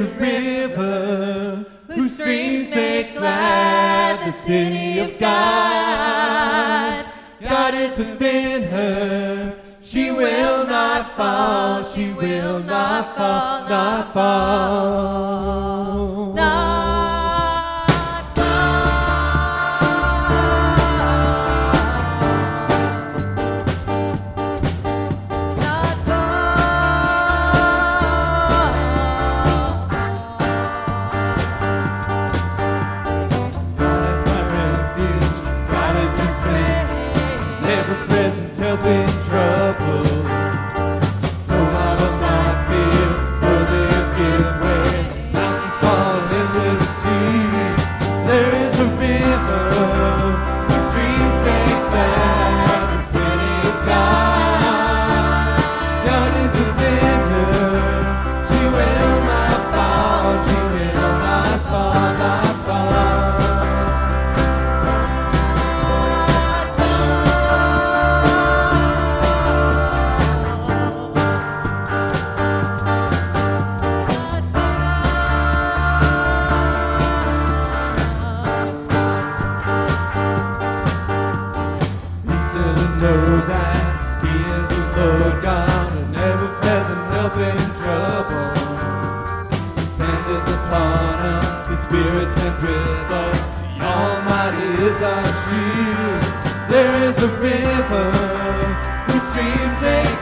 a river whose streams make glad the city of God. God is within her. She will not fall. She will not fall. Not fall. Trouble. So I will not fear, for they have in trouble. Send us upon us, the Spirit stands with us. The Almighty is our shield. There is a river whose streams they